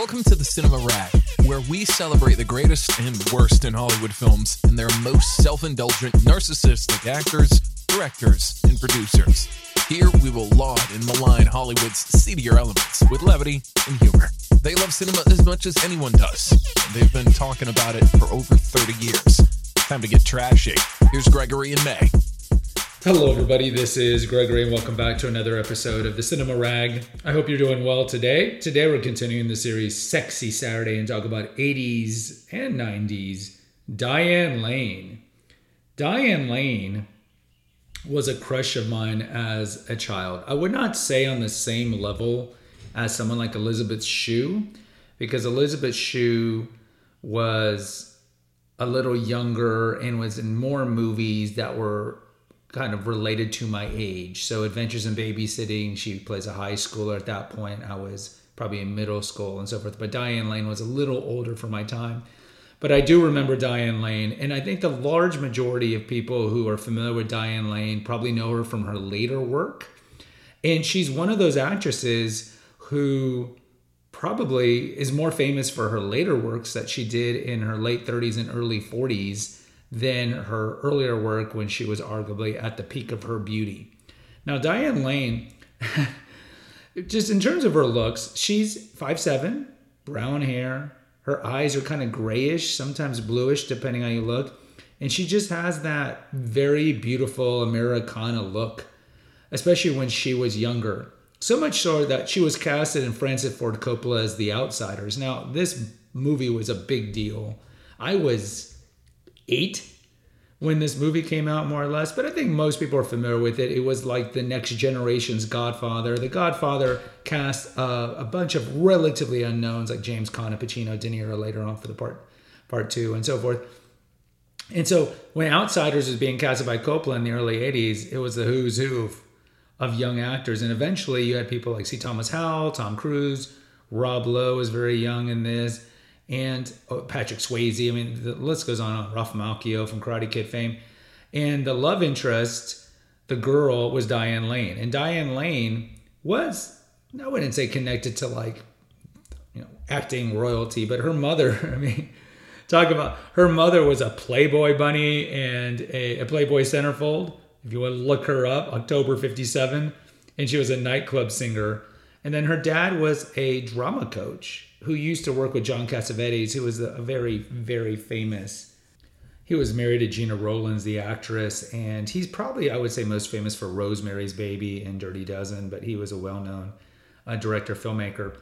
Welcome to the Cinema Rag, where we celebrate the greatest and worst in Hollywood films and their most self indulgent, narcissistic actors, directors, and producers. Here we will laud and malign Hollywood's seedier elements with levity and humor. They love cinema as much as anyone does. and They've been talking about it for over 30 years. Time to get trashy. Here's Gregory and May. Hello, everybody. This is Gregory, and welcome back to another episode of the Cinema Rag. I hope you're doing well today. Today, we're continuing the series Sexy Saturday and talk about 80s and 90s. Diane Lane. Diane Lane was a crush of mine as a child. I would not say on the same level as someone like Elizabeth Shue, because Elizabeth Shue was a little younger and was in more movies that were kind of related to my age. So Adventures in Babysitting, she plays a high schooler at that point. I was probably in middle school and so forth. But Diane Lane was a little older for my time. But I do remember Diane Lane, and I think the large majority of people who are familiar with Diane Lane probably know her from her later work. And she's one of those actresses who probably is more famous for her later works that she did in her late 30s and early 40s than her earlier work when she was arguably at the peak of her beauty. Now, Diane Lane, just in terms of her looks, she's 5'7, brown hair. Her eyes are kind of grayish, sometimes bluish, depending how you look. And she just has that very beautiful Americana look, especially when she was younger. So much so that she was casted in Francis Ford Coppola's The Outsiders. Now, this movie was a big deal. I was eight when this movie came out, more or less, but I think most people are familiar with it. It was like the next generation's Godfather. The Godfather cast uh, a bunch of relatively unknowns like James Caan, Pacino, De Niro later on for the part part two, and so forth. And so when Outsiders was being casted by Coppola in the early 80s, it was the who's who of, of young actors. And eventually you had people like C. Thomas Howell, Tom Cruise, Rob Lowe was very young in this and oh, Patrick Swayze. I mean, the list goes on. Ralph Macchio from Karate Kid fame, and the love interest, the girl, was Diane Lane, and Diane Lane was I wouldn't say connected to like you know acting royalty, but her mother. I mean. Talk about her mother was a Playboy bunny and a, a Playboy centerfold. If you want to look her up, October 57. And she was a nightclub singer. And then her dad was a drama coach who used to work with John Cassavetes, who was a very, very famous. He was married to Gena Rowlands, the actress, and he's probably, I would say, most famous for Rosemary's Baby and Dirty Dozen, but he was a well known uh, director, filmmaker.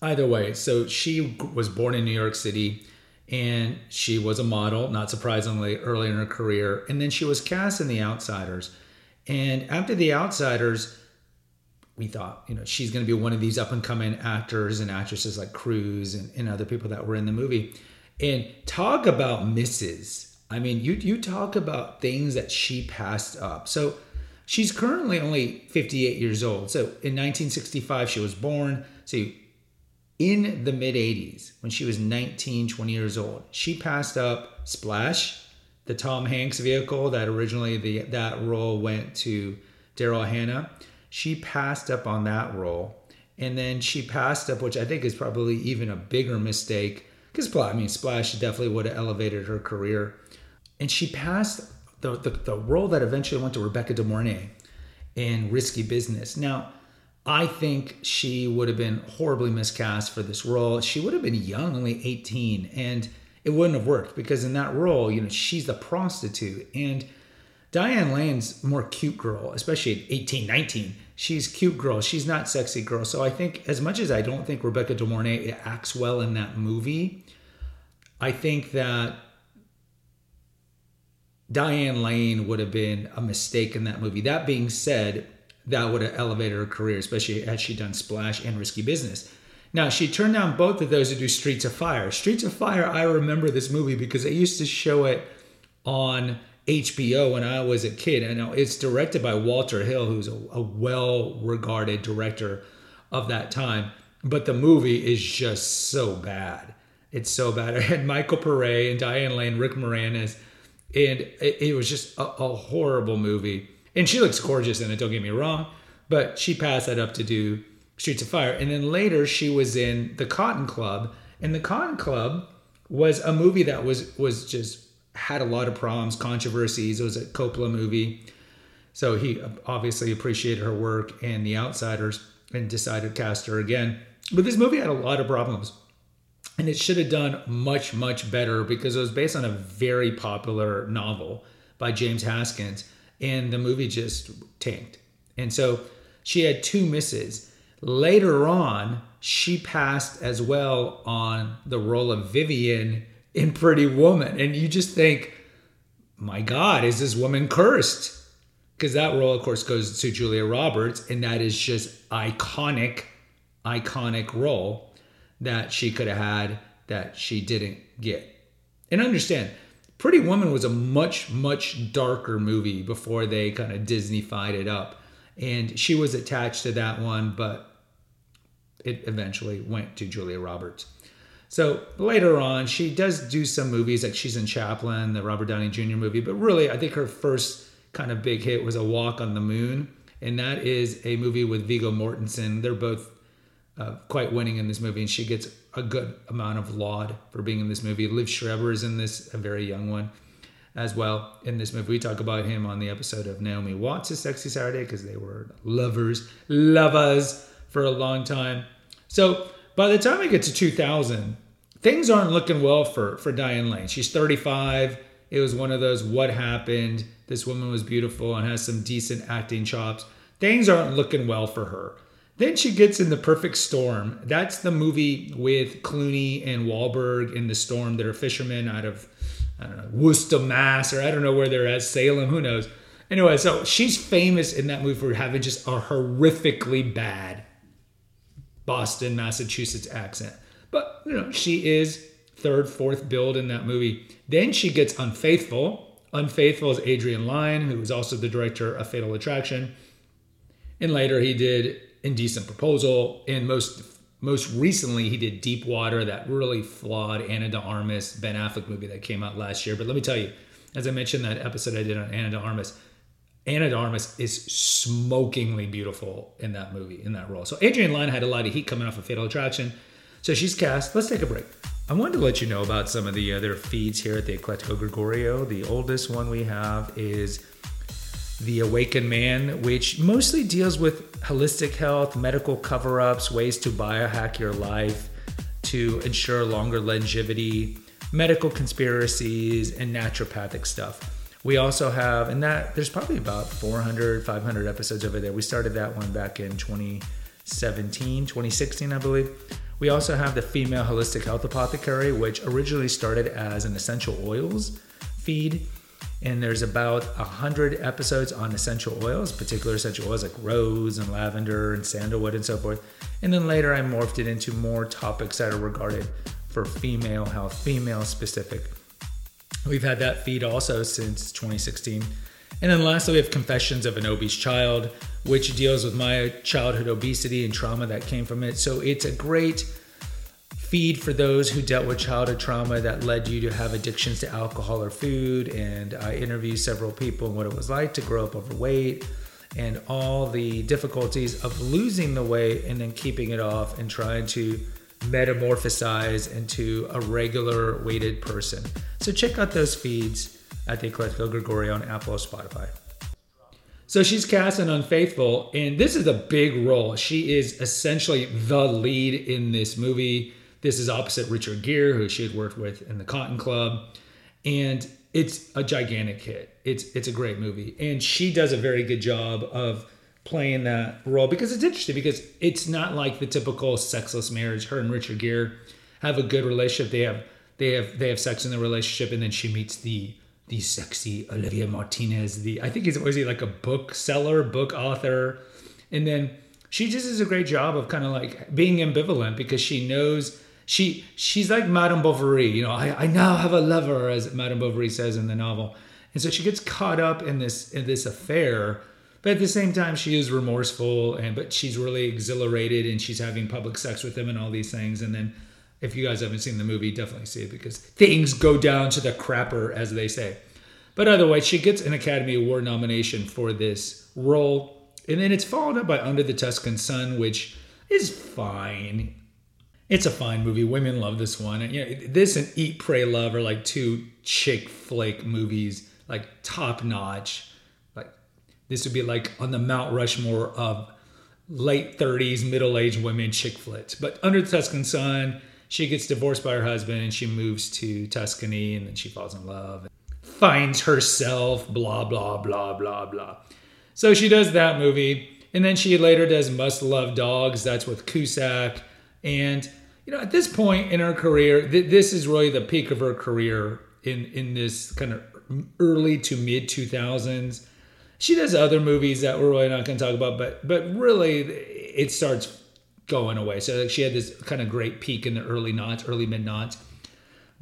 Either way, so she was born in New York City and she was a model, not surprisingly, early in her career. And then she was cast in The Outsiders. And after The Outsiders, we thought, you know, she's going to be one of these up and coming actors and actresses like Cruise and, and other people that were in the movie. And talk about misses. I mean, you you talk about things that she passed up. So she's currently only 58 years old. So in 1965 she was born. So in the mid 80s when she was 19, 20 years old, she passed up Splash, the Tom Hanks vehicle that originally the that role went to Daryl Hannah she passed up on that role. And then she passed up, which I think is probably even a bigger mistake, because I mean, Splash definitely would have elevated her career. And she passed the, the, the role that eventually went to Rebecca De Mornay in Risky Business. Now, I think she would have been horribly miscast for this role. She would have been young, only 18, and it wouldn't have worked because in that role, you know, she's the prostitute. And Diane Lane's more cute girl, especially at 18, 19. She's cute girl. She's not sexy girl. So I think as much as I don't think Rebecca De Mornay acts well in that movie, I think that Diane Lane would have been a mistake in that movie. That being said, that would have elevated her career, especially had she done Splash and Risky Business. Now, she turned down both of those to do Streets of Fire. Streets of Fire, I remember this movie because they used to show it on HBO when I was a kid. And it's directed by Walter Hill, who's a, a well regarded director of that time. But the movie is just so bad. It's so bad. I had Michael Paré and Diane Lane, Rick Moranis, and it, it was just a, a, horrible movie. And she looks gorgeous in it, don't get me wrong. But she passed that up to do Streets of Fire. And then later she was in The Cotton Club. And The Cotton Club was a movie that was was just had a lot of problems, controversies. It was a Coppola movie. So he obviously appreciated her work and The Outsiders and decided to cast her again. But this movie had a lot of problems. And it should have done much, much better because it was based on a very popular novel by James Haskins. And the movie just tanked. And so she had two misses. Later on, she passed as well on the role of Vivian in Pretty Woman. And you just think, my God, is this woman cursed? Because that role, of course, goes to Julia Roberts, and that is just iconic, iconic role that she could have had that she didn't get. And understand, Pretty Woman was a much, much darker movie before they kind of Disneyfied it up. And she was attached to that one, but it eventually went to Julia Roberts. So later on, she does do some movies, like she's in Chaplin, the Robert Downey Jr. movie, but really, I think her first kind of big hit was A Walk on the Moon. And that is a movie with Viggo Mortensen. They're both uh, quite winning in this movie, and she gets a good amount of laud for being in this movie. Liev Schreiber is in this, a very young one as well in this movie. We talk about him on the episode of Naomi Watts' Sexy Saturday because they were lovers, lovers for a long time. So by the time we get to 2000, things aren't looking well for, for Diane Lane. She's 35. It was one of those what happened. This woman was beautiful and has some decent acting chops. Things aren't looking well for her. Then she gets in the perfect storm. That's the movie with Clooney and Wahlberg in the storm. They're fishermen out of I don't know Worcester, Mass, or I don't know where they're at, Salem. Who knows? Anyway, so she's famous in that movie for having just a horrifically bad Boston, Massachusetts accent. You know, she is third, fourth build in that movie. Then she gets unfaithful. Unfaithful is Adrian Lyne, who was also the director of Fatal Attraction. And later he did Indecent Proposal. And most most recently he did Deep Water, that really flawed Ana de Armas, Ben Affleck movie that came out last year. But let me tell you, as I mentioned that episode I did on Ana de Armas, Ana de Armas is smokingly beautiful in that movie, in that role. So Adrian Lyne had a lot of heat coming off of Fatal Attraction. So she's cast. Let's take a break. I wanted to let you know about some of the other feeds here at the Eclectico Gregorio. The oldest one we have is The Awakened Man, which mostly deals with holistic health, medical cover ups, ways to biohack your life to ensure longer longevity, medical conspiracies, and naturopathic stuff. We also have, and that there's probably about 400, 500 episodes over there. We started that one back in 2017, 2016, I believe. We also have the Female Holistic Health Apothecary, which originally started as an essential oils feed. And there's about 100 episodes on essential oils, particular essential oils like rose and lavender and sandalwood and so forth. And then later I morphed it into more topics that are regarded for female health, female specific. We've had that feed also since 2016. And then lastly, we have Confessions of an Obese Child, which deals with my childhood obesity and trauma that came from it. So it's a great feed for those who dealt with childhood trauma that led you to have addictions to alcohol or food. And I interviewed several people and what it was like to grow up overweight and all the difficulties of losing the weight and then keeping it off and trying to metamorphosize into a regular weighted person. So check out those feeds at the Eclectico Gregorio on Apple or Spotify. So she's cast in Unfaithful, and this is a big role. She is essentially the lead in this movie. This is opposite Richard Gere, who she had worked with in the Cotton Club, and it's a gigantic hit. It's it's a great movie, and she does a very good job of playing that role because it's interesting because it's not like the typical sexless marriage. Her and Richard Gere have a good relationship. They have they have they have sex in the relationship, and then she meets the the sexy Olivier Martinez. The I think he's was he like a bookseller, book author, and then she just does a great job of kind of like being ambivalent because she knows she she's like Madame Bovary. You know, I, I now have a lover, as Madame Bovary says in the novel, and so she gets caught up in this in this affair. But at the same time, she is remorseful, and but she's really exhilarated, and she's having public sex with him, and all these things. And then, if you guys haven't seen the movie, definitely see it because things go down to the crapper, as they say. But otherwise, she gets an Academy Award nomination for this role, and then it's followed up by Under the Tuscan Sun, which is fine. It's a fine movie. Women love this one. And, you know, this and Eat, Pray, Love are like two chick flick movies, like top notch. Like this would be like on the Mount Rushmore of late 30s, middle aged women chick flicks. But Under the Tuscan Sun, she gets divorced by her husband and she moves to Tuscany and then she falls in love, finds herself, blah, blah, blah, blah, blah. So she does that movie. And then she later does Must Love Dogs. That's with Cusack. And you know, at this point in her career, th- this is really the peak of her career in in this kind of early to mid 2000s. She does other movies that we're really not going to talk about, but but really it starts going away. So she had this kind of great peak in the early knots, early mid knots.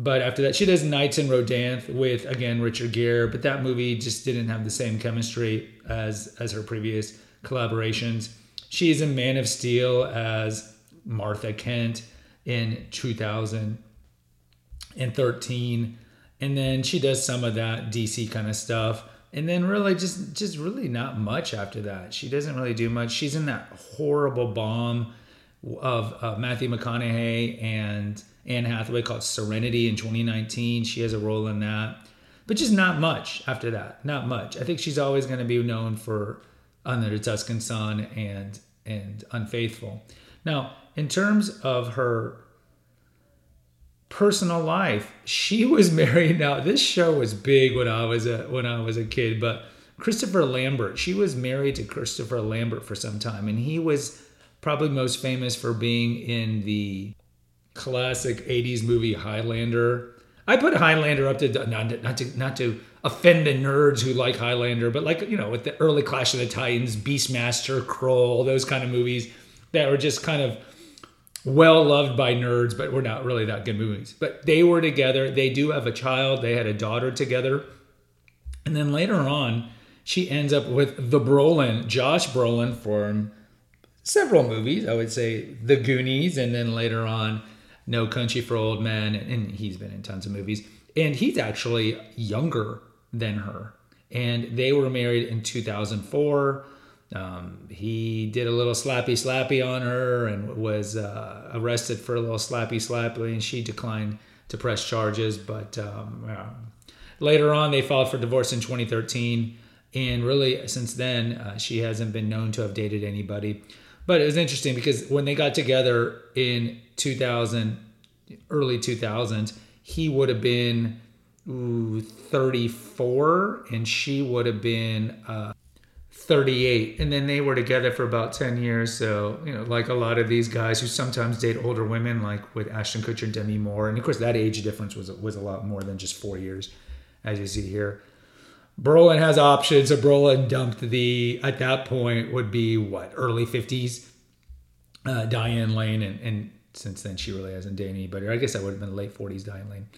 But after that, she does Nights in Rodanthe with again Richard Gere, but that movie just didn't have the same chemistry as as her previous collaborations. She's in Man of Steel as Martha Kent in 2013 and then she does some of that dc kind of stuff. And then really just just really not much after that. She doesn't really do much. She's in that horrible bomb of uh, matthew mcconaughey and anne hathaway called serenity in 2019 she has a role in that but just not much after that not much i think she's always going to be known for under the tuscan sun and and unfaithful now in terms of her personal life, she was married. Now, this show was big when I was a when I was a kid, but Christopher Lambert, she was married to Christopher Lambert for some time, and he was probably most famous for being in the classic 80s movie Highlander. I put Highlander up to not to, not to not to offend the nerds who like Highlander, but like you know, with the early Clash of the Titans, Beastmaster, Krull, those kind of movies that were just kind of well loved by nerds, but were not really that good movies. But they were together. They do have a child. They had a daughter together. And then later on, she ends up with the Brolin, Josh Brolin, from several movies. I would say The Goonies, and then later on, No Country for Old Men. And he's been in tons of movies. And he's actually younger than her. And they were married in 2004. Um, he did a little slappy slappy on her and was uh, arrested for a little slappy slappy, and she declined to press charges. But um, later on, they filed for divorce in 2013, and really since then, uh, she hasn't been known to have dated anybody. But it was interesting because when they got together in 2000, early 2000s, he would have been ooh, 34, and she would have been. Uh, 38 and then they were together for about 10 years. So you know like a lot of these guys who sometimes date older women like with ashton kutcher and demi moore. And of course that age difference was was a lot more than just four years as you see here brolin has options. So brolin dumped the at that point would be what early 50s uh, diane lane and, and since then she really hasn't dated anybody i guess that would have been late 40s diane lane.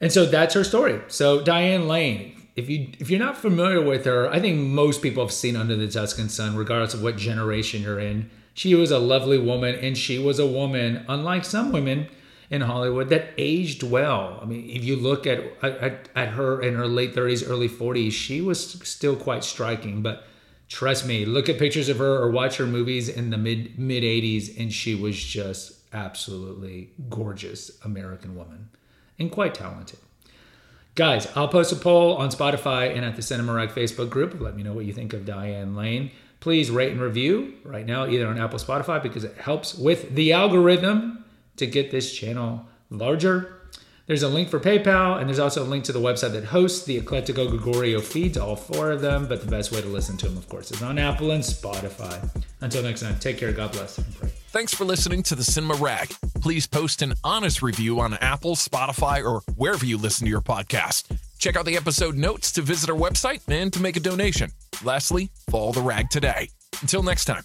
And so that's her story. So diane lane if you if you're not familiar with her, I think most people have seen Under the Tuscan Sun, regardless of what generation you're in. She was a lovely woman, and she was a woman, unlike some women in Hollywood, that aged well. I mean, if you look at at, at her in her late 30s, early 40s, she was still quite striking. But trust me, look at pictures of her or watch her movies in the mid mid 80s, and she was just absolutely gorgeous American woman and quite talented. Guys, I'll post a poll on Spotify and at the Cinema Rag Facebook group. Let me know what you think of Diane Lane. Please rate and review right now, either on Apple Spotify, because it helps with the algorithm to get this channel larger. There's a link for PayPal, and there's also a link to the website that hosts the Eclectico Gregorio feeds, all four of them. But the best way to listen to them, of course, is on Apple and Spotify. Until next time, take care, God bless, and pray. Thanks for listening to the Cinema Rag. Please post an honest review on Apple, Spotify, or wherever you listen to your podcast. Check out the episode notes to visit our website and to make a donation. Lastly, follow the rag today. Until next time.